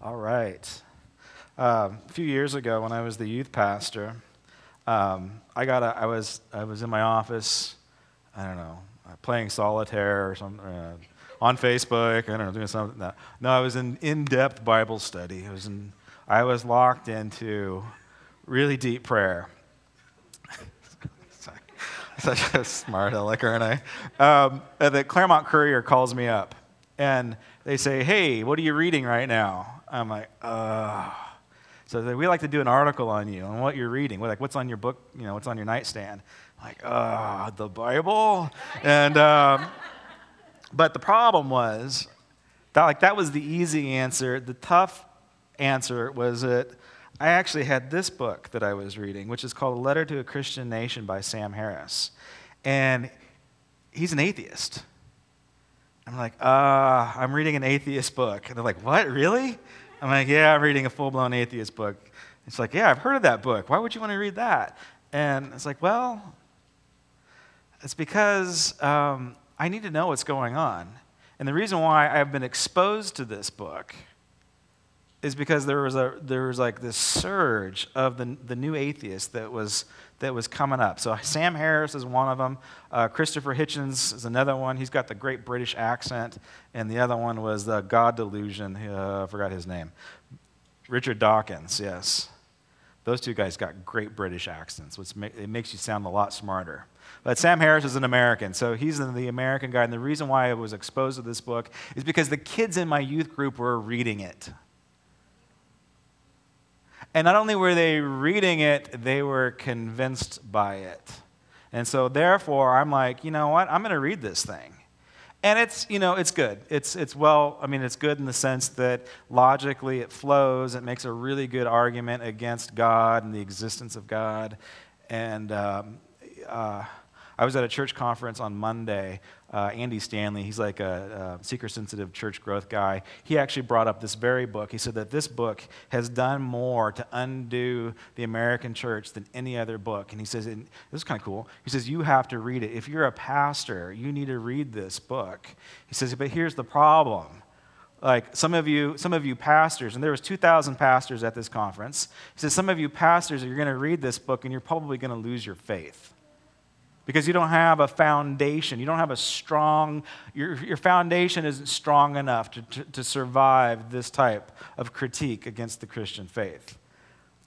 All right. Um, a few years ago, when I was the youth pastor, um, I got a, I was I was in my office. I don't know, uh, playing solitaire or something uh, on Facebook. I don't know, doing something. No, no I was in in-depth Bible study. I was in. I was locked into really deep prayer. Such a smart aleck, aren't I? Um, the Claremont Courier calls me up, and they say, "Hey, what are you reading right now?" I'm like, "Uh." So we like to do an article on you and what you're reading. We're like, what's on your book? You know, what's on your nightstand? Like, uh, the Bible. And um, but the problem was that like that was the easy answer. The tough answer was that I actually had this book that I was reading, which is called A Letter to a Christian Nation by Sam Harris. And he's an atheist. I'm like, uh, I'm reading an atheist book. And they're like, what, really? I'm like, yeah, I'm reading a full blown atheist book. It's like, yeah, I've heard of that book. Why would you want to read that? And it's like, well, it's because um, I need to know what's going on. And the reason why I've been exposed to this book is because there was a there was like this surge of the the new atheists that was that was coming up. So Sam Harris is one of them. Uh, Christopher Hitchens is another one. He's got the great British accent, and the other one was the God Delusion. Uh, I forgot his name. Richard Dawkins. Yes, those two guys got great British accents, which it makes you sound a lot smarter. But Sam Harris is an American, so he's the American guy. And the reason why I was exposed to this book is because the kids in my youth group were reading it. And not only were they reading it, they were convinced by it. And so, therefore, I'm like, you know what? I'm going to read this thing. And it's, you know, it's good. It's, it's well, I mean, it's good in the sense that logically it flows. It makes a really good argument against God and the existence of God. And um, uh, I was at a church conference on Monday. Uh, Andy Stanley, he's like a, a seeker sensitive church growth guy. He actually brought up this very book. He said that this book has done more to undo the American church than any other book. And he says, and this is kind of cool. He says, You have to read it. If you're a pastor, you need to read this book. He says, But here's the problem like some of you some of you pastors and there was 2000 pastors at this conference he says some of you pastors you're going to read this book and you're probably going to lose your faith because you don't have a foundation. You don't have a strong, your, your foundation isn't strong enough to, to, to survive this type of critique against the Christian faith.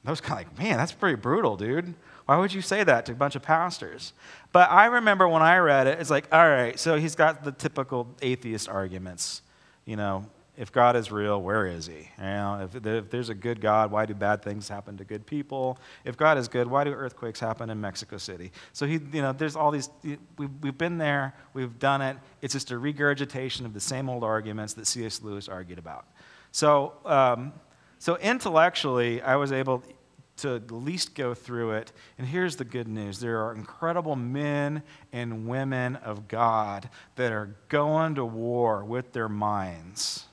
I was kind of like, man, that's pretty brutal, dude. Why would you say that to a bunch of pastors? But I remember when I read it, it's like, all right, so he's got the typical atheist arguments. You know, if God is real, where is he? You know, if, if, there's a good God, why do bad things happen to good people? If God is good, why do earthquakes happen in Mexico City? So he, you know, there's all these. We've, we've been there, we've done it. It's just a regurgitation of the same old arguments that C.S. Lewis argued about. So, um, so intellectually, I was able to at least go through it. And here's the good news there are incredible men and women of God that are going to war with their minds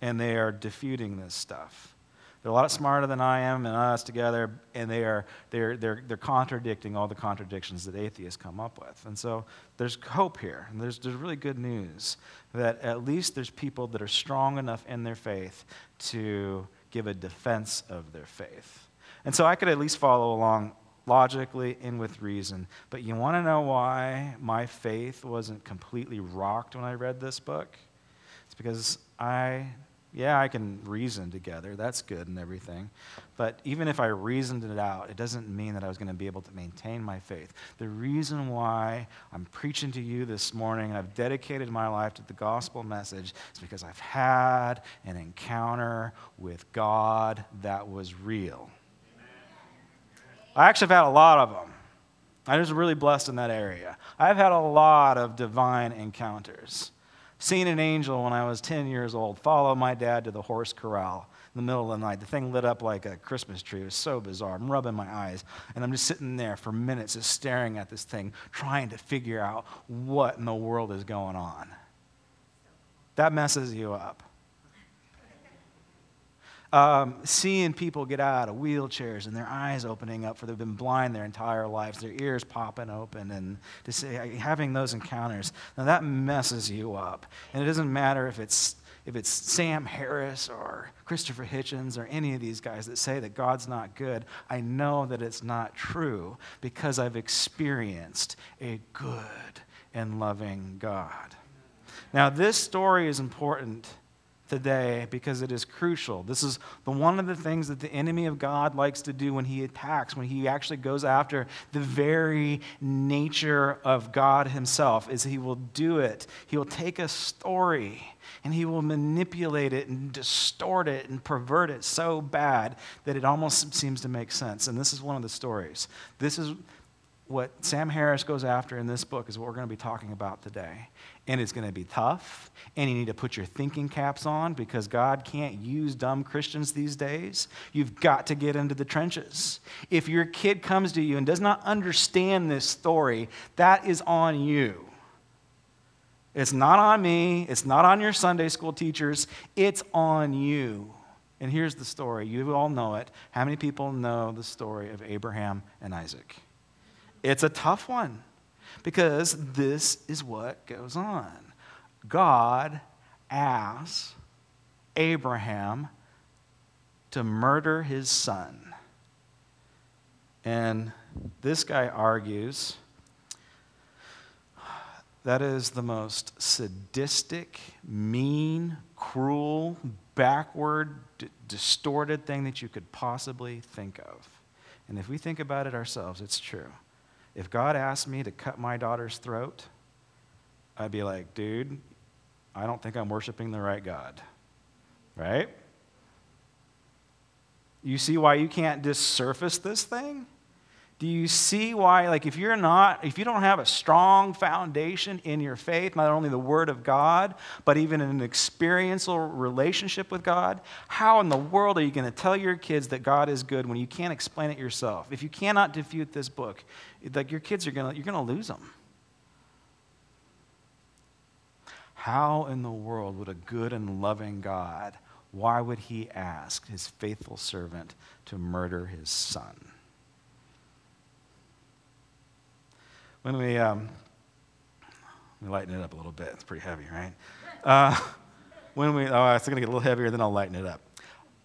and they are defeating this stuff. They're a lot smarter than I am and us together, and they are, they're, they're, they're contradicting all the contradictions that atheists come up with. And so there's hope here, and there's, there's really good news that at least there's people that are strong enough in their faith to give a defense of their faith. And so I could at least follow along logically and with reason. But you want to know why my faith wasn't completely rocked when I read this book? It's because I yeah, I can reason together. That's good and everything. But even if I reasoned it out, it doesn't mean that I was going to be able to maintain my faith. The reason why I'm preaching to you this morning and I've dedicated my life to the gospel message is because I've had an encounter with God that was real. I actually have had a lot of them. I was really blessed in that area. I've had a lot of divine encounters seen an angel when I was 10 years old follow my dad to the horse corral in the middle of the night. The thing lit up like a Christmas tree. It was so bizarre. I'm rubbing my eyes, and I'm just sitting there for minutes just staring at this thing, trying to figure out what in the world is going on. That messes you up um, seeing people get out of wheelchairs and their eyes opening up for they've been blind their entire lives, their ears popping open, and to say, having those encounters. Now that messes you up. And it doesn't matter if it's if it's Sam Harris or Christopher Hitchens or any of these guys that say that God's not good, I know that it's not true because I've experienced a good and loving God. Now, this story is important today because it is crucial. This is the, one of the things that the enemy of God likes to do when he attacks, when he actually goes after the very nature of God himself, is he will do it. He will take a story and he will manipulate it and distort it and pervert it so bad that it almost seems to make sense. And this is one of the stories. This is what Sam Harris goes after in this book is what we're going to be talking about today. And it's going to be tough, and you need to put your thinking caps on because God can't use dumb Christians these days. You've got to get into the trenches. If your kid comes to you and does not understand this story, that is on you. It's not on me, it's not on your Sunday school teachers, it's on you. And here's the story. You all know it. How many people know the story of Abraham and Isaac? It's a tough one because this is what goes on. God asks Abraham to murder his son. And this guy argues that is the most sadistic, mean, cruel, backward, d- distorted thing that you could possibly think of. And if we think about it ourselves, it's true. If God asked me to cut my daughter's throat, I'd be like, dude, I don't think I'm worshiping the right God. Right? You see why you can't just surface this thing? Do you see why, like, if you're not, if you don't have a strong foundation in your faith, not only the Word of God, but even an experiential relationship with God, how in the world are you going to tell your kids that God is good when you can't explain it yourself? If you cannot defute this book, like, your kids are going to, you're going to lose them. How in the world would a good and loving God, why would he ask his faithful servant to murder his son? When we, um, let me lighten it up a little bit. It's pretty heavy, right? Uh, when we, oh, it's going to get a little heavier, then I'll lighten it up.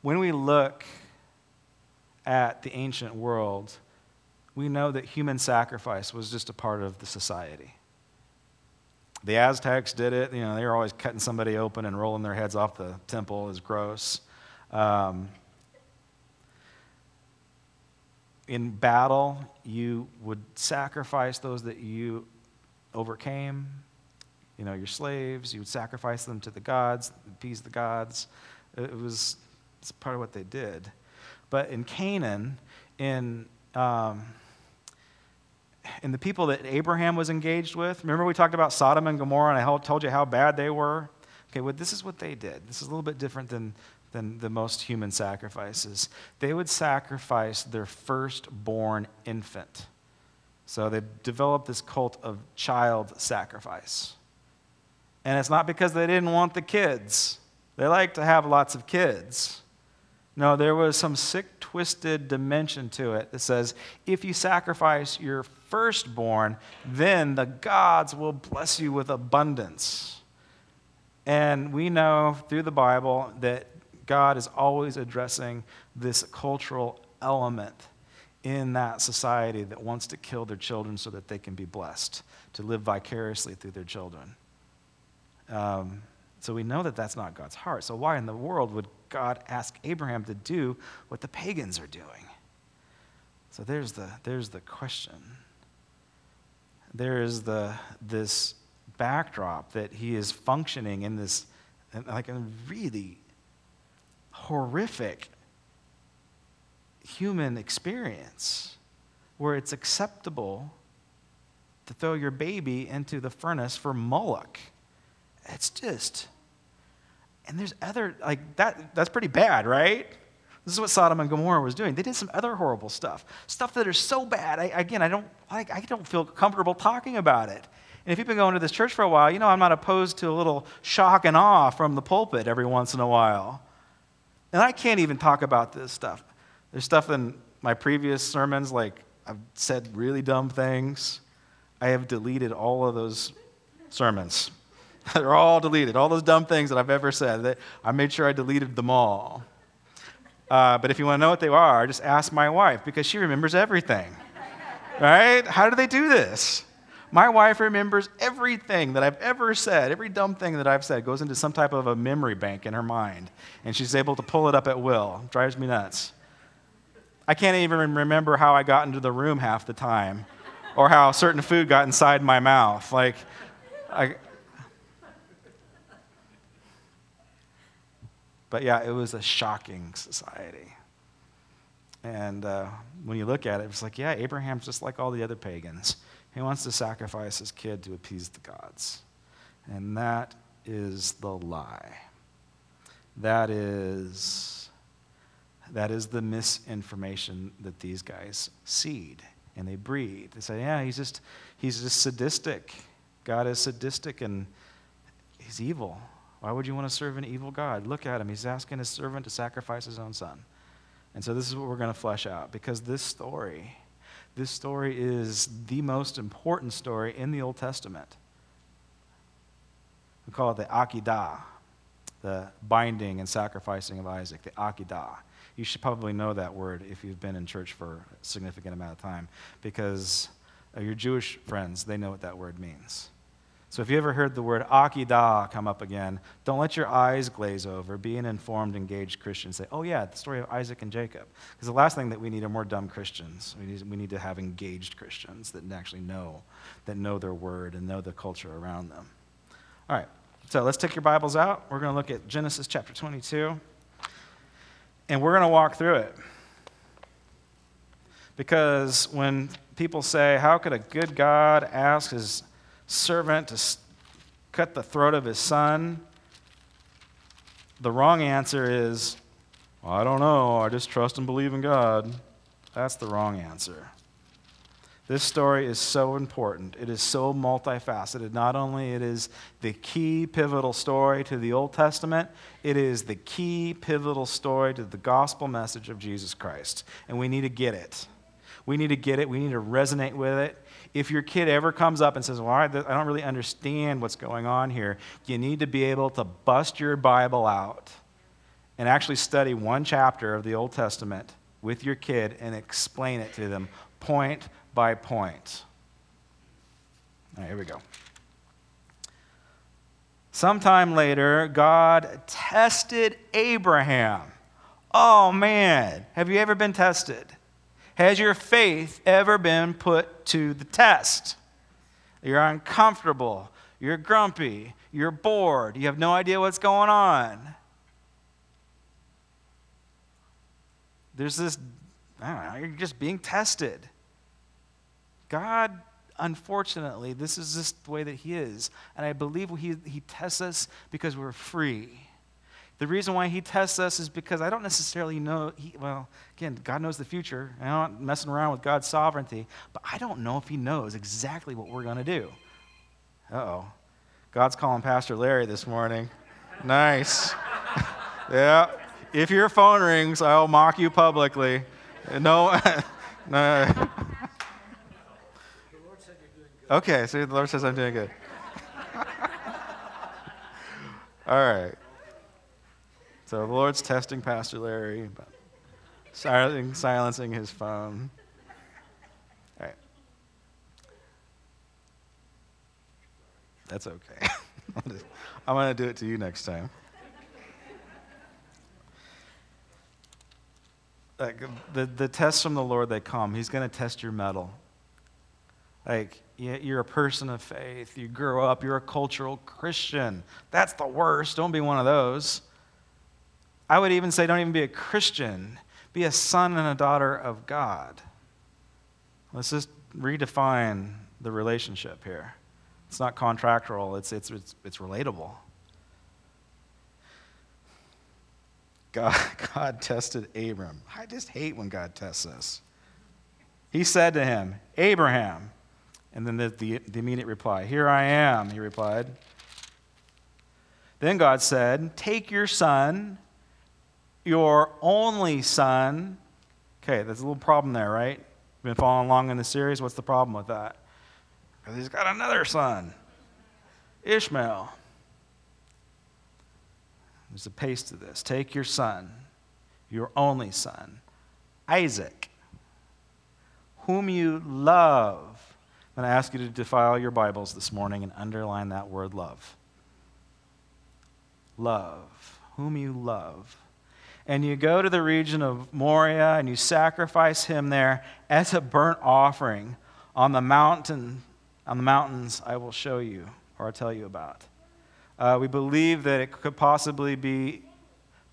When we look at the ancient world, we know that human sacrifice was just a part of the society. The Aztecs did it. You know, they were always cutting somebody open and rolling their heads off the temple. is gross. Um, in battle, you would sacrifice those that you overcame, you know, your slaves. You would sacrifice them to the gods, appease the gods. It was it's part of what they did. But in Canaan, in um, in the people that Abraham was engaged with, remember we talked about Sodom and Gomorrah, and I told you how bad they were. Okay, well, this is what they did. This is a little bit different than than the most human sacrifices. They would sacrifice their firstborn infant. So they developed this cult of child sacrifice. And it's not because they didn't want the kids, they like to have lots of kids. No, there was some sick, twisted dimension to it that says if you sacrifice your firstborn, then the gods will bless you with abundance. And we know through the Bible that God is always addressing this cultural element in that society that wants to kill their children so that they can be blessed, to live vicariously through their children. Um, so we know that that's not God's heart. So why in the world would God ask Abraham to do what the pagans are doing? So there's the, there's the question. There is the, this backdrop that he is functioning in this, like a really horrific human experience where it's acceptable to throw your baby into the furnace for Moloch. It's just, and there's other, like, that, that's pretty bad, right? This is what Sodom and Gomorrah was doing. They did some other horrible stuff, stuff that are so bad. I, again, I don't, like, I don't feel comfortable talking about it. And if you've been going to this church for a while, you know I'm not opposed to a little shock and awe from the pulpit every once in a while. And I can't even talk about this stuff. There's stuff in my previous sermons, like I've said really dumb things. I have deleted all of those sermons. They're all deleted. All those dumb things that I've ever said, I made sure I deleted them all. Uh, but if you want to know what they are, just ask my wife because she remembers everything. right? How do they do this? My wife remembers everything that I've ever said, every dumb thing that I've said goes into some type of a memory bank in her mind, and she's able to pull it up at will. It drives me nuts. I can't even remember how I got into the room half the time or how certain food got inside my mouth. Like, I, But yeah, it was a shocking society. And uh, when you look at it, it's like, yeah, Abraham's just like all the other pagans. He wants to sacrifice his kid to appease the gods. And that is the lie. That is, that is the misinformation that these guys seed and they breed. They say, yeah, he's just, he's just sadistic. God is sadistic and he's evil. Why would you want to serve an evil God? Look at him. He's asking his servant to sacrifice his own son. And so this is what we're going to flesh out because this story, this story is the most important story in the Old Testament. We call it the Akedah, the binding and sacrificing of Isaac, the Akedah. You should probably know that word if you've been in church for a significant amount of time because uh, your Jewish friends, they know what that word means. So if you ever heard the word Akedah come up again, don't let your eyes glaze over. Be an informed, engaged Christian. Say, oh, yeah, the story of Isaac and Jacob. Because the last thing that we need are more dumb Christians. We need, we need to have engaged Christians that actually know, that know their word and know the culture around them. All right, so let's take your Bibles out. We're going to look at Genesis chapter 22, and we're going to walk through it. Because when people say, How could a good God ask his servant to cut the throat of his son? The wrong answer is, well, I don't know, I just trust and believe in God. That's the wrong answer. This story is so important. It is so multifaceted. Not only it is the key pivotal story to the Old Testament, it is the key pivotal story to the gospel message of Jesus Christ. And we need to get it. We need to get it. We need to resonate with it if your kid ever comes up and says, Well, I don't really understand what's going on here, you need to be able to bust your Bible out and actually study one chapter of the Old Testament with your kid and explain it to them point by point. All right, here we go. Sometime later, God tested Abraham. Oh man, have you ever been tested? Has your faith ever been put to the test? You're uncomfortable, you're grumpy, you're bored, you have no idea what's going on. There's this, I don't know, you're just being tested. God, unfortunately, this is just the way that He is. And I believe He, he tests us because we're free. The reason why he tests us is because I don't necessarily know, he, well, again, God knows the future. I'm not messing around with God's sovereignty, but I don't know if he knows exactly what we're going to do. Uh oh. God's calling Pastor Larry this morning. nice. yeah. If your phone rings, I'll mock you publicly. No. no. Okay, so the Lord says I'm doing good. All right. So the Lord's testing Pastor Larry, but silencing, his phone. All right. That's okay. I'm going to do it to you next time. Like the, the tests from the Lord, they come. He's going to test your mettle. Like, you're a person of faith. You grow up, you're a cultural Christian. That's the worst. Don't be one of those. I would even say, don't even be a Christian, be a son and a daughter of God. Let's just redefine the relationship here. It's not contractual, it's, it's, it's, it's relatable. God, God tested Abram. I just hate when God tests us. He said to him, Abraham. And then the, the, the immediate reply, Here I am, he replied. Then God said, Take your son your only son. Okay, there's a little problem there, right? Been following along in the series. What's the problem with that? Because he's got another son, Ishmael. There's a pace to this. Take your son, your only son, Isaac, whom you love. I'm going to ask you to defile your Bibles this morning and underline that word love. Love, whom you love. And you go to the region of Moriah and you sacrifice him there as a burnt offering on the mountain, on the mountains I will show you or I'll tell you about. Uh, we believe that it could possibly be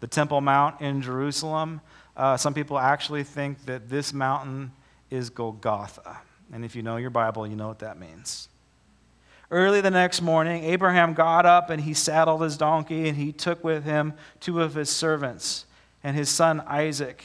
the Temple Mount in Jerusalem. Uh, some people actually think that this mountain is Golgotha. And if you know your Bible, you know what that means. Early the next morning, Abraham got up and he saddled his donkey and he took with him two of his servants and his son Isaac.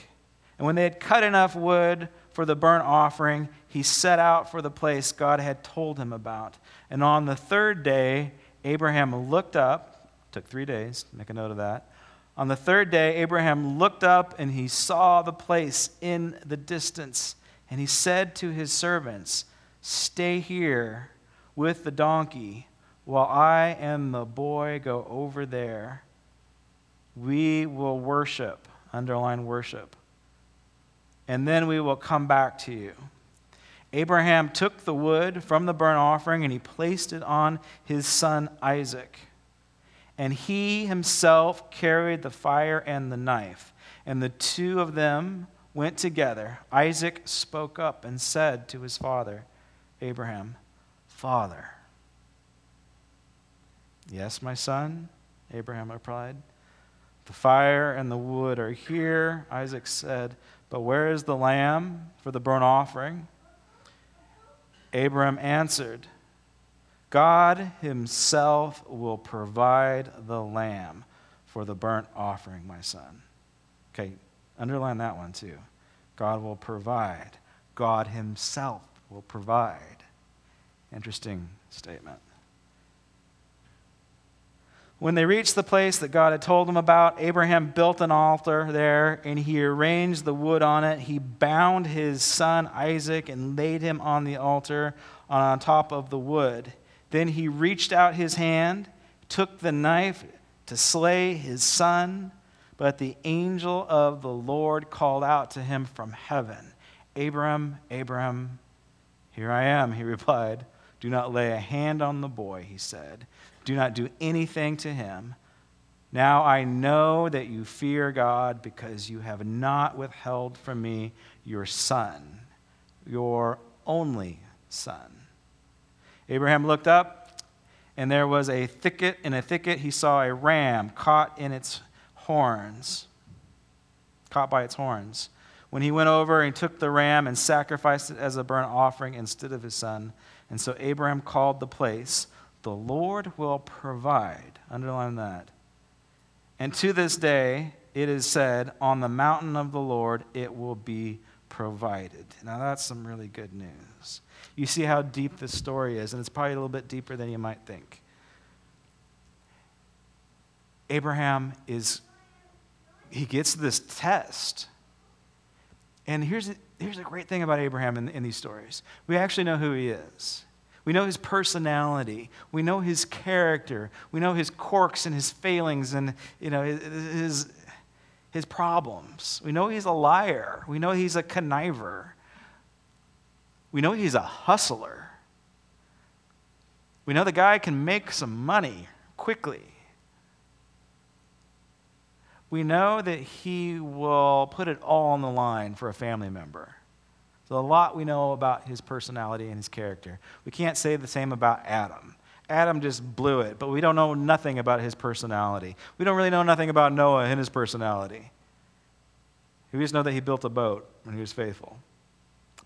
And when they had cut enough wood for the burnt offering, he set out for the place God had told him about. And on the third day, Abraham looked up, took three days, make a note of that. On the third day, Abraham looked up and he saw the place in the distance. And he said to his servants, Stay here with the donkey while I and the boy go over there. We will worship, underline worship, and then we will come back to you. Abraham took the wood from the burnt offering and he placed it on his son Isaac. And he himself carried the fire and the knife. And the two of them went together. Isaac spoke up and said to his father, Abraham, Father. Yes, my son, Abraham replied. The fire and the wood are here, Isaac said, but where is the lamb for the burnt offering? Abram answered, God himself will provide the lamb for the burnt offering, my son. Okay, underline that one too. God will provide. God himself will provide. Interesting statement. When they reached the place that God had told them about, Abraham built an altar there and he arranged the wood on it. He bound his son Isaac and laid him on the altar on top of the wood. Then he reached out his hand, took the knife to slay his son, but the angel of the Lord called out to him from heaven Abram, Abram, here I am, he replied. Do not lay a hand on the boy, he said. Do not do anything to him. Now I know that you fear God because you have not withheld from me your son, your only son. Abraham looked up, and there was a thicket. In a thicket, he saw a ram caught in its horns, caught by its horns. When he went over and took the ram and sacrificed it as a burnt offering instead of his son. And so Abraham called the place the Lord will provide. Underline that. And to this day, it is said, On the mountain of the Lord it will be provided. Now, that's some really good news. You see how deep this story is, and it's probably a little bit deeper than you might think. Abraham is, he gets this test. And here's, here's a great thing about Abraham in, in these stories we actually know who he is. We know his personality. We know his character. We know his quirks and his failings and you know, his, his problems. We know he's a liar. We know he's a conniver. We know he's a hustler. We know the guy can make some money quickly. We know that he will put it all on the line for a family member. So, a lot we know about his personality and his character. We can't say the same about Adam. Adam just blew it, but we don't know nothing about his personality. We don't really know nothing about Noah and his personality. We just know that he built a boat and he was faithful.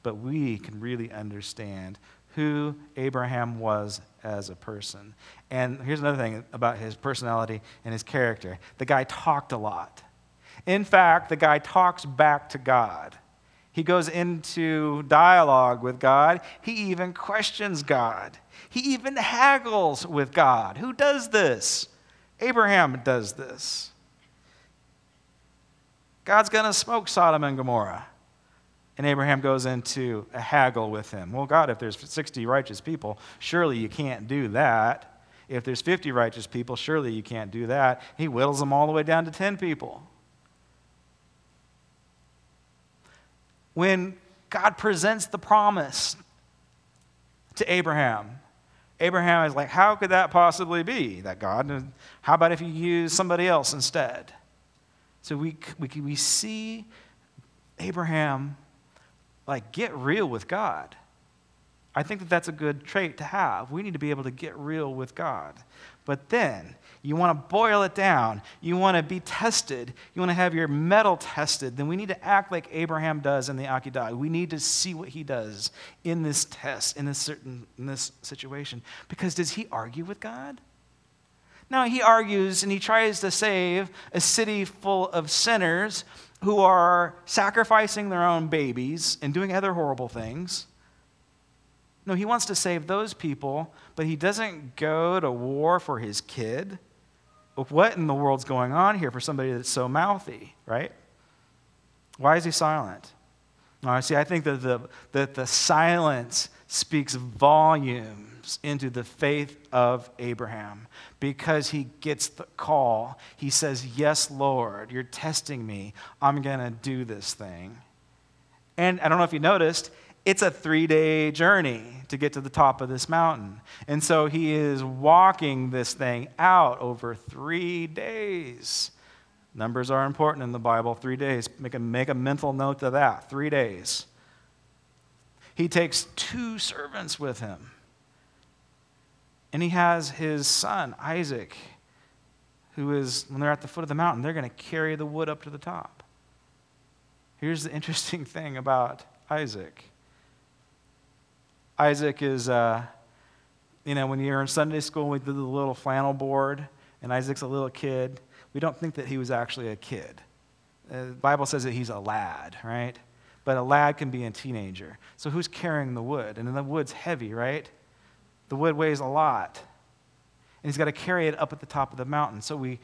But we can really understand who Abraham was as a person. And here's another thing about his personality and his character the guy talked a lot. In fact, the guy talks back to God. He goes into dialogue with God. He even questions God. He even haggles with God. Who does this? Abraham does this. God's going to smoke Sodom and Gomorrah. And Abraham goes into a haggle with him. Well, God, if there's 60 righteous people, surely you can't do that. If there's 50 righteous people, surely you can't do that. He whittles them all the way down to 10 people. When God presents the promise to Abraham, Abraham is like, How could that possibly be, that God? How about if you use somebody else instead? So we, we, we see Abraham like get real with God. I think that that's a good trait to have. We need to be able to get real with God. But then you want to boil it down. You want to be tested. You want to have your mettle tested. Then we need to act like Abraham does in the Akedah. We need to see what he does in this test, in this certain in this situation. Because does he argue with God? No, he argues and he tries to save a city full of sinners who are sacrificing their own babies and doing other horrible things. No, he wants to save those people, but he doesn't go to war for his kid. What in the world's going on here for somebody that's so mouthy, right? Why is he silent? Now, see, I think that the, that the silence speaks volumes into the faith of Abraham because he gets the call. He says, Yes, Lord, you're testing me. I'm going to do this thing. And I don't know if you noticed, it's a three day journey to get to the top of this mountain. And so he is walking this thing out over three days. Numbers are important in the Bible. Three days. Make a, make a mental note of that. Three days. He takes two servants with him. And he has his son, Isaac, who is, when they're at the foot of the mountain, they're going to carry the wood up to the top. Here's the interesting thing about Isaac Isaac is, uh, you know, when you're in Sunday school, we did the little flannel board, and Isaac's a little kid. We don't think that he was actually a kid. Uh, the Bible says that he's a lad, right? But a lad can be a teenager. So who's carrying the wood? And the wood's heavy, right? The wood weighs a lot. And he's got to carry it up at the top of the mountain. So we,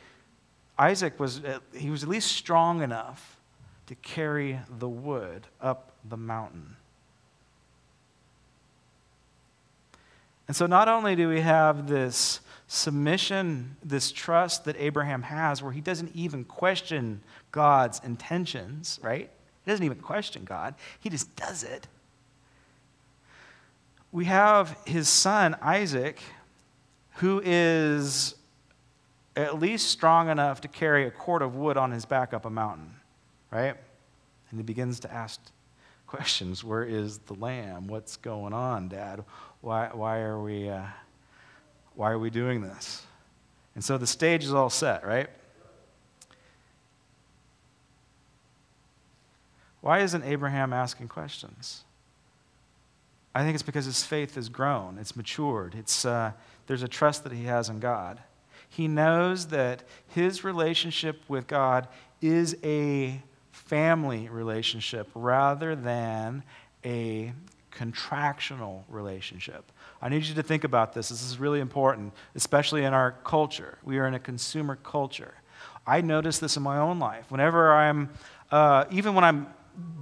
Isaac was, he was at least strong enough to carry the wood up the mountain. And so, not only do we have this submission, this trust that Abraham has, where he doesn't even question God's intentions, right? He doesn't even question God, he just does it. We have his son, Isaac, who is at least strong enough to carry a cord of wood on his back up a mountain, right? And he begins to ask questions Where is the lamb? What's going on, Dad? why, why, are we, uh, why are we doing this? And so the stage is all set, right? Why isn't Abraham asking questions? I think it's because his faith has grown, it's matured, it's, uh, there's a trust that he has in God. He knows that his relationship with God is a family relationship rather than a contractional relationship. I need you to think about this. This is really important, especially in our culture. We are in a consumer culture. I notice this in my own life. Whenever I'm, uh, even when I'm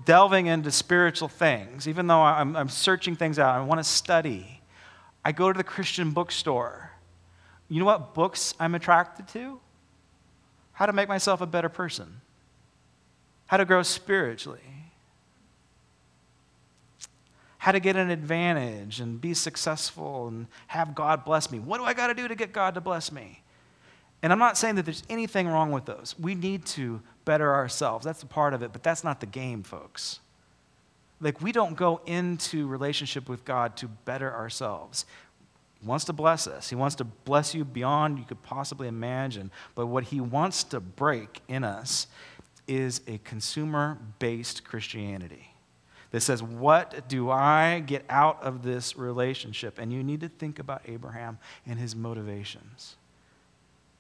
delving into spiritual things, even though I'm, I'm searching things out, I want to study, I go to the Christian bookstore. You know what books I'm attracted to? How to make myself a better person, how to grow spiritually how to get an advantage and be successful and have God bless me. What do I got to do to get God to bless me? And I'm not saying that there's anything wrong with those. We need to better ourselves. That's a part of it, but that's not the game, folks. Like, we don't go into relationship with God to better ourselves. He wants to bless us. He wants to bless you beyond you could possibly imagine. But what he wants to break in us is a consumer based Christianity that says, What do I get out of this relationship? And you need to think about Abraham and his motivations.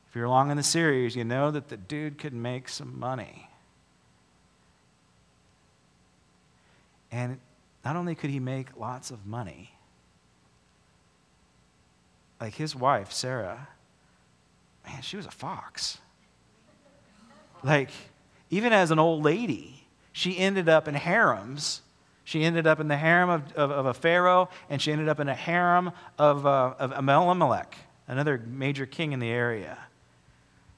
If you're along in the series, you know that the dude could make some money. And not only could he make lots of money, like his wife, Sarah, man, she was a fox. Like, even as an old lady, she ended up in harems she ended up in the harem of, of, of a Pharaoh, and she ended up in a harem of, uh, of another major king in the area.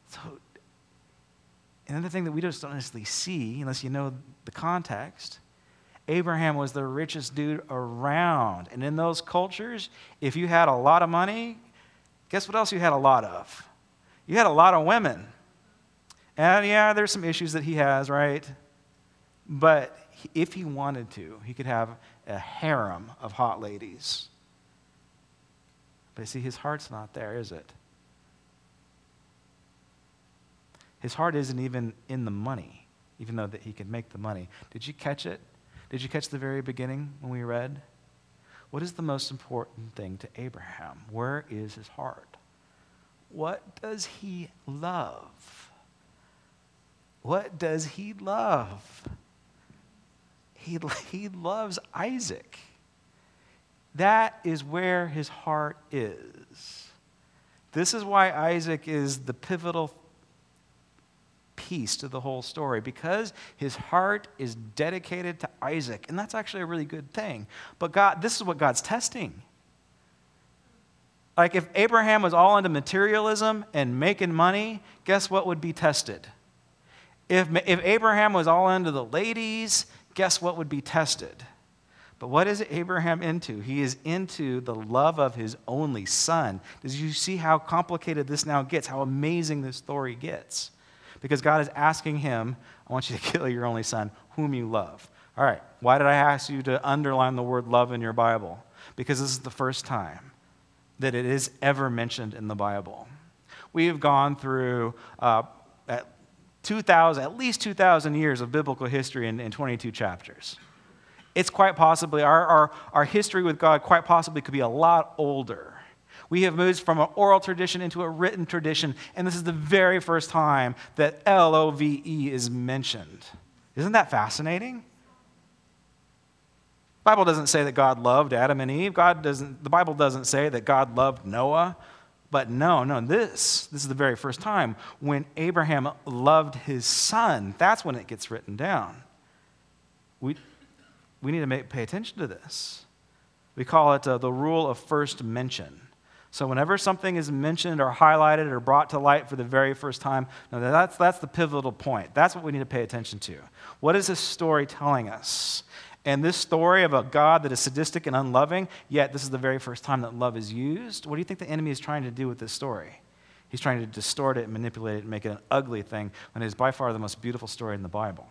So, another thing that we just don't necessarily see unless you know the context Abraham was the richest dude around. And in those cultures, if you had a lot of money, guess what else you had a lot of? You had a lot of women. And yeah, there's some issues that he has, right? But if he wanted to, he could have a harem of hot ladies. But see, his heart's not there, is it? His heart isn't even in the money, even though that he could make the money. Did you catch it? Did you catch the very beginning when we read? What is the most important thing to Abraham? Where is his heart? What does he love? What does he love? He, he loves Isaac. That is where his heart is. This is why Isaac is the pivotal piece to the whole story because his heart is dedicated to Isaac. And that's actually a really good thing. But God, this is what God's testing. Like if Abraham was all into materialism and making money, guess what would be tested? If, if Abraham was all into the ladies, guess what would be tested? But what is Abraham into? He is into the love of his only son. Does you see how complicated this now gets, how amazing this story gets? because God is asking him, I want you to kill your only son, whom you love. All right, why did I ask you to underline the word love in your Bible? Because this is the first time that it is ever mentioned in the Bible. We have gone through uh, at 2,000, at least 2,000 years of biblical history in, in 22 chapters. It's quite possibly, our, our, our history with God quite possibly could be a lot older we have moved from an oral tradition into a written tradition, and this is the very first time that L O V E is mentioned. Isn't that fascinating? The Bible doesn't say that God loved Adam and Eve. God doesn't, the Bible doesn't say that God loved Noah. But no, no, this, this is the very first time when Abraham loved his son. That's when it gets written down. We, we need to make, pay attention to this. We call it uh, the rule of first mention. So, whenever something is mentioned or highlighted or brought to light for the very first time, no, that's, that's the pivotal point. That's what we need to pay attention to. What is this story telling us? And this story of a God that is sadistic and unloving, yet this is the very first time that love is used, what do you think the enemy is trying to do with this story? He's trying to distort it, manipulate it, and make it an ugly thing when it is by far the most beautiful story in the Bible.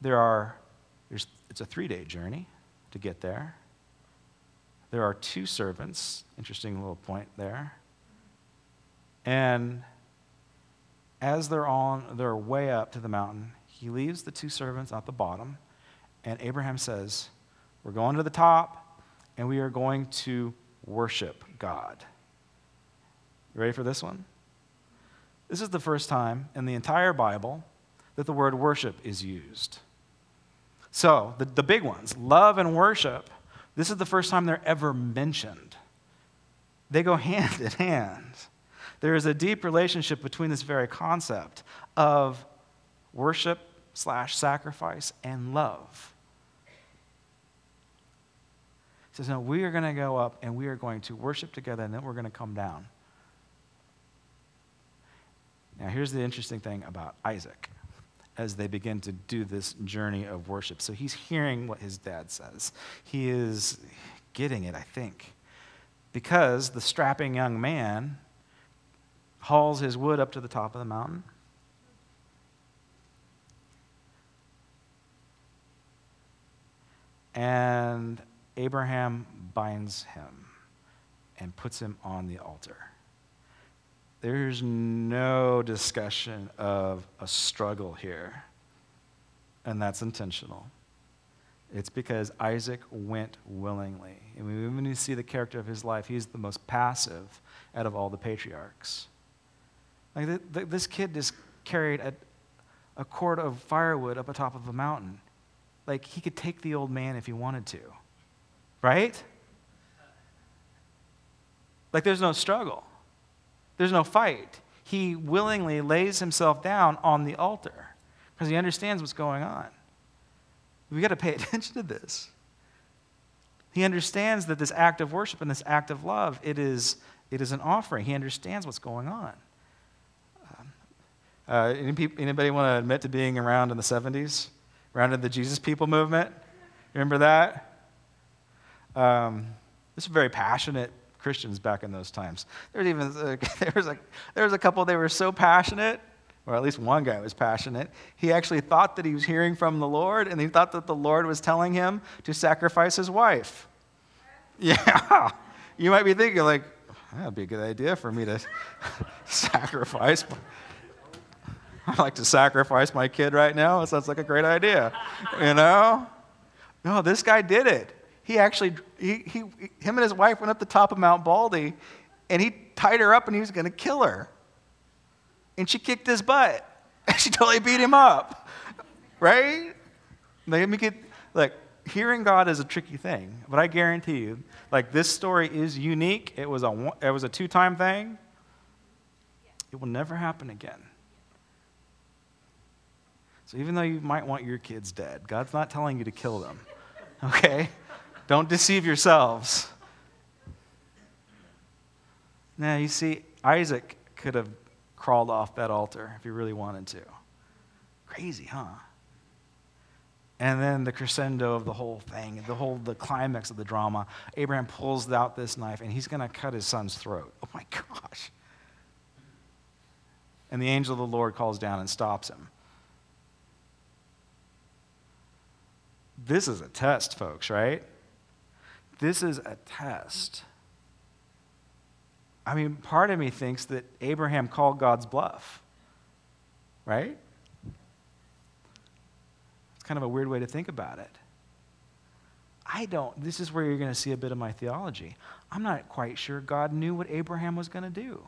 There are it's a three day journey to get there. There are two servants, interesting little point there. And as they're on their way up to the mountain, he leaves the two servants at the bottom, and Abraham says, We're going to the top, and we are going to worship God. You ready for this one? This is the first time in the entire Bible that the word worship is used. So, the, the big ones love and worship, this is the first time they're ever mentioned. They go hand in hand. There is a deep relationship between this very concept of worship slash sacrifice and love. He says, No, we are going to go up and we are going to worship together and then we're going to come down. Now, here's the interesting thing about Isaac as they begin to do this journey of worship. So he's hearing what his dad says. He is getting it, I think, because the strapping young man hauls his wood up to the top of the mountain. And Abraham binds him and puts him on the altar. There's no discussion of a struggle here, and that's intentional. It's because Isaac went willingly. And when you see the character of his life, he's the most passive out of all the patriarchs. Like the, the, this kid just carried a, a cord of firewood up atop of a mountain. Like he could take the old man if he wanted to, right? Like there's no struggle. There's no fight. He willingly lays himself down on the altar because he understands what's going on. We've got to pay attention to this. He understands that this act of worship and this act of love, it is, it is an offering. He understands what's going on. Uh, anybody want to admit to being around in the 70s? Around in the Jesus People movement? Remember that? Um, this is very passionate Christians back in those times. There was even there was a there was a couple. They were so passionate, or at least one guy was passionate. He actually thought that he was hearing from the Lord, and he thought that the Lord was telling him to sacrifice his wife. Yeah, you might be thinking like, that'd be a good idea for me to sacrifice. I'd like to sacrifice my kid right now. It sounds like a great idea, you know. No, this guy did it he actually, he, he, him and his wife went up the top of Mount Baldy and he tied her up and he was going to kill her. And she kicked his butt. she totally beat him up. Right? Let me get, like, hearing God is a tricky thing, but I guarantee you, like, this story is unique. It was a, it was a two time thing. It will never happen again. So even though you might want your kids dead, God's not telling you to kill them. Okay? Don't deceive yourselves. Now, you see, Isaac could have crawled off that altar if he really wanted to. Crazy, huh? And then the crescendo of the whole thing, the whole the climax of the drama, Abraham pulls out this knife and he's going to cut his son's throat. Oh my gosh. And the angel of the Lord calls down and stops him. This is a test, folks, right? This is a test. I mean, part of me thinks that Abraham called God's bluff, right? It's kind of a weird way to think about it. I don't, this is where you're going to see a bit of my theology. I'm not quite sure God knew what Abraham was going to do.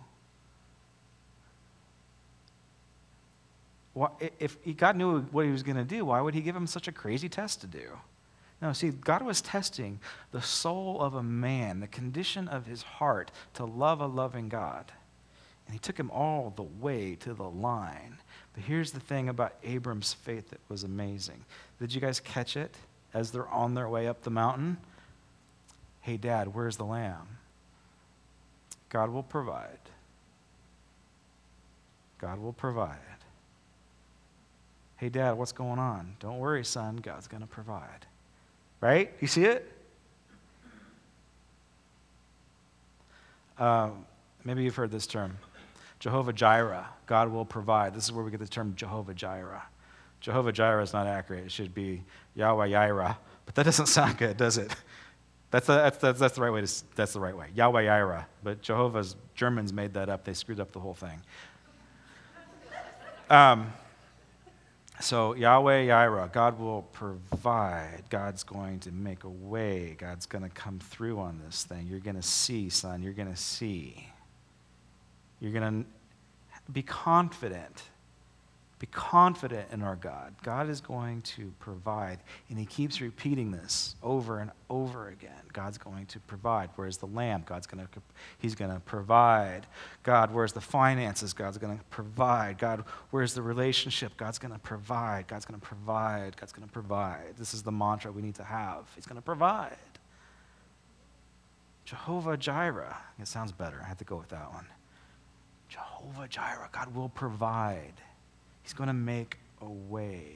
If God knew what he was going to do, why would he give him such a crazy test to do? No, see, God was testing the soul of a man, the condition of his heart to love a loving God. And he took him all the way to the line. But here's the thing about Abram's faith that was amazing. Did you guys catch it as they're on their way up the mountain? Hey, Dad, where's the lamb? God will provide. God will provide. Hey, Dad, what's going on? Don't worry, son. God's going to provide. Right? You see it? Um, maybe you've heard this term Jehovah Jireh, God will provide. This is where we get the term Jehovah Jireh. Jehovah Jireh is not accurate. It should be Yahweh Jireh, but that doesn't sound good, does it? That's the, that's, that's, that's the right way. To, that's the right way. Yahweh Jireh. But Jehovah's Germans made that up. They screwed up the whole thing. Um, so, Yahweh Jireh, God will provide. God's going to make a way. God's going to come through on this thing. You're going to see, son. You're going to see. You're going to be confident be confident in our God. God is going to provide. And he keeps repeating this over and over again. God's going to provide. Where's the lamb? God's going to he's going to provide. God, where's the finances? God's going to provide. God, where's the relationship? God's going to provide. God's going to provide. God's going to provide. This is the mantra we need to have. He's going to provide. Jehovah Jireh. It sounds better. I have to go with that one. Jehovah Jireh. God will provide. He's going to make a way.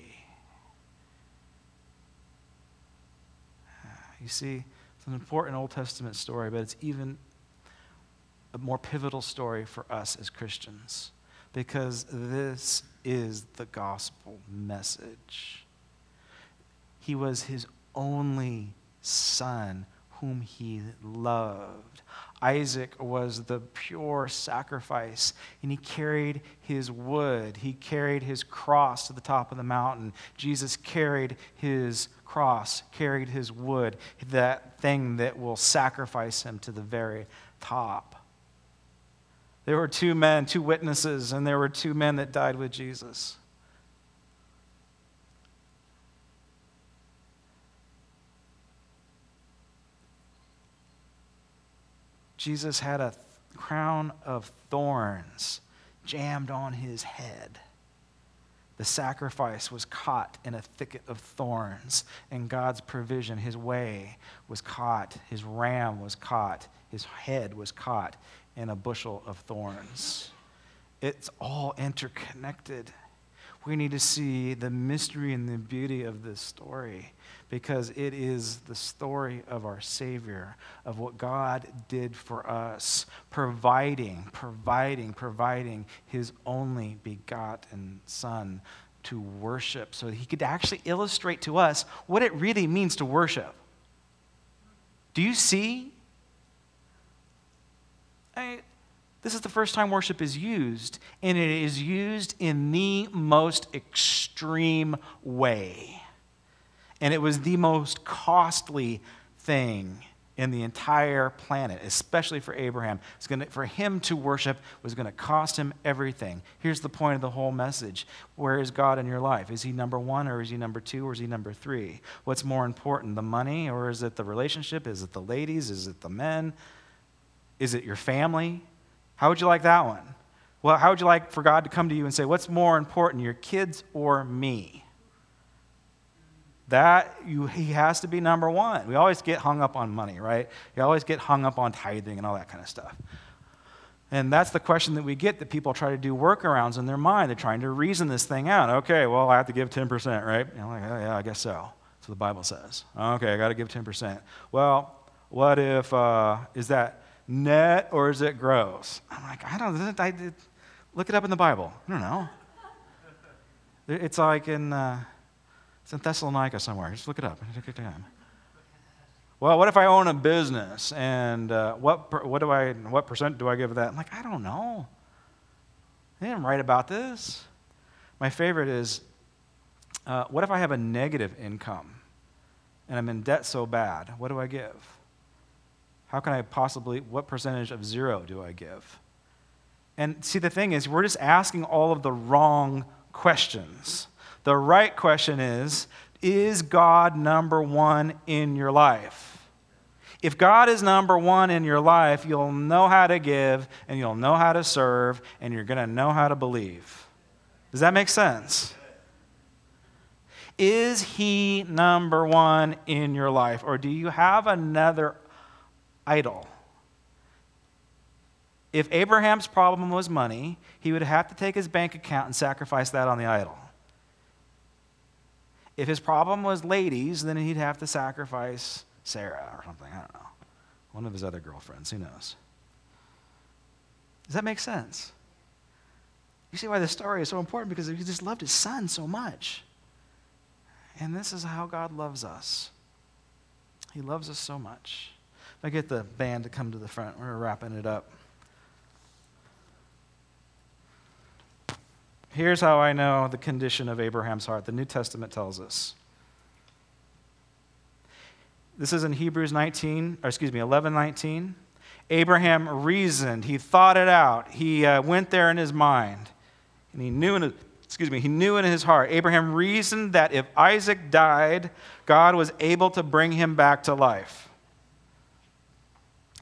You see, it's an important Old Testament story, but it's even a more pivotal story for us as Christians because this is the gospel message. He was his only son whom he loved. Isaac was the pure sacrifice, and he carried his wood. He carried his cross to the top of the mountain. Jesus carried his cross, carried his wood, that thing that will sacrifice him to the very top. There were two men, two witnesses, and there were two men that died with Jesus. Jesus had a crown of thorns jammed on his head The sacrifice was caught in a thicket of thorns, and God's provision, his way, was caught. His ram was caught. His head was caught in a bushel of thorns. It's all interconnected. We need to see the mystery and the beauty of this story because it is the story of our Savior, of what God did for us, providing, providing, providing His only begotten Son to worship so He could actually illustrate to us what it really means to worship. Do you see? I, this is the first time worship is used, and it is used in the most extreme way. And it was the most costly thing in the entire planet, especially for Abraham. It's gonna, for him to worship was going to cost him everything. Here's the point of the whole message Where is God in your life? Is he number one, or is he number two, or is he number three? What's more important, the money, or is it the relationship? Is it the ladies? Is it the men? Is it your family? How would you like that one? Well, how would you like for God to come to you and say, What's more important, your kids or me? That you, he has to be number one. We always get hung up on money, right? You always get hung up on tithing and all that kind of stuff. And that's the question that we get that people try to do workarounds in their mind. They're trying to reason this thing out. Okay, well, I have to give 10%, right? And I'm like, oh, yeah, I guess so. That's what the Bible says. Okay, I got to give 10%. Well, what if, uh, is that net or is it gross? I'm like, I don't know. Look it up in the Bible. I don't know. It's like in, uh, it's in Thessalonica somewhere. Just look it up. Take your time. Well, what if I own a business and uh, what, what, do I, what percent do I give that? I'm like, I don't know. They didn't write about this. My favorite is uh, what if I have a negative income and I'm in debt so bad? What do I give? How can I possibly, what percentage of zero do I give? And see, the thing is, we're just asking all of the wrong questions. The right question is Is God number one in your life? If God is number one in your life, you'll know how to give and you'll know how to serve and you're going to know how to believe. Does that make sense? Is He number one in your life? Or do you have another idol. If Abraham's problem was money, he would have to take his bank account and sacrifice that on the idol. If his problem was ladies, then he'd have to sacrifice Sarah or something. I don't know. One of his other girlfriends. Who knows? Does that make sense? You see why this story is so important because he just loved his son so much. And this is how God loves us. He loves us so much. If I get the band to come to the front. We're wrapping it up. Here's how I know the condition of Abraham's heart. The New Testament tells us. This is in Hebrews 19, or excuse me, 11 19. Abraham reasoned, he thought it out, he uh, went there in his mind, and he knew in his, excuse me, he knew in his heart. Abraham reasoned that if Isaac died, God was able to bring him back to life.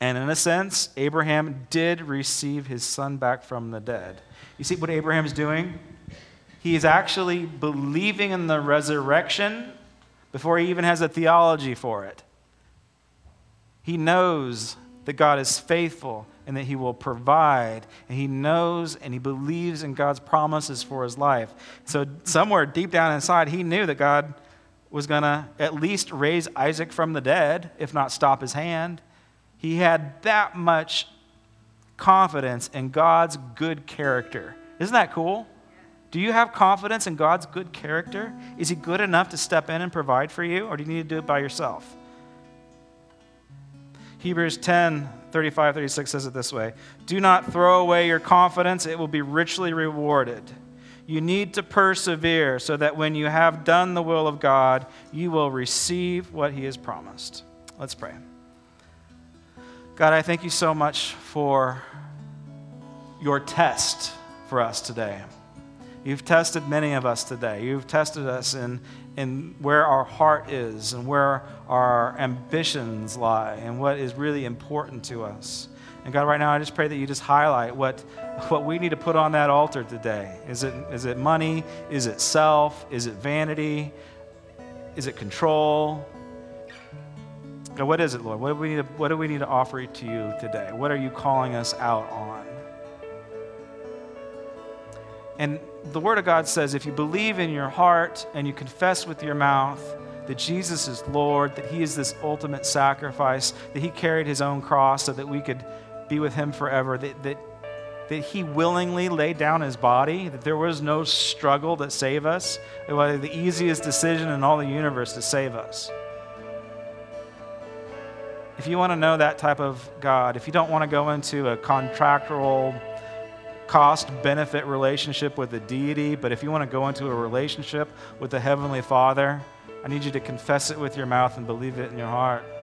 And in a sense, Abraham did receive his son back from the dead. You see what Abraham's doing? He is actually believing in the resurrection before he even has a theology for it. He knows that God is faithful and that he will provide. And he knows and he believes in God's promises for his life. So, somewhere deep down inside, he knew that God was going to at least raise Isaac from the dead, if not stop his hand. He had that much confidence in God's good character. Isn't that cool? Do you have confidence in God's good character? Is He good enough to step in and provide for you, or do you need to do it by yourself? Hebrews 10 35 36 says it this way Do not throw away your confidence, it will be richly rewarded. You need to persevere so that when you have done the will of God, you will receive what He has promised. Let's pray. God, I thank you so much for your test for us today. You've tested many of us today. You've tested us in, in where our heart is and where our ambitions lie and what is really important to us. And God, right now, I just pray that you just highlight what, what we need to put on that altar today. Is it, is it money? Is it self? Is it vanity? Is it control? God, what is it, Lord? What do, we need to, what do we need to offer to you today? What are you calling us out on? And the Word of God says if you believe in your heart and you confess with your mouth that Jesus is Lord, that He is this ultimate sacrifice, that He carried His own cross so that we could be with Him forever, that, that, that He willingly laid down His body, that there was no struggle to save us, it was the easiest decision in all the universe to save us. If you want to know that type of God, if you don't want to go into a contractual, cost benefit relationship with a deity, but if you want to go into a relationship with the Heavenly Father, I need you to confess it with your mouth and believe it in your heart.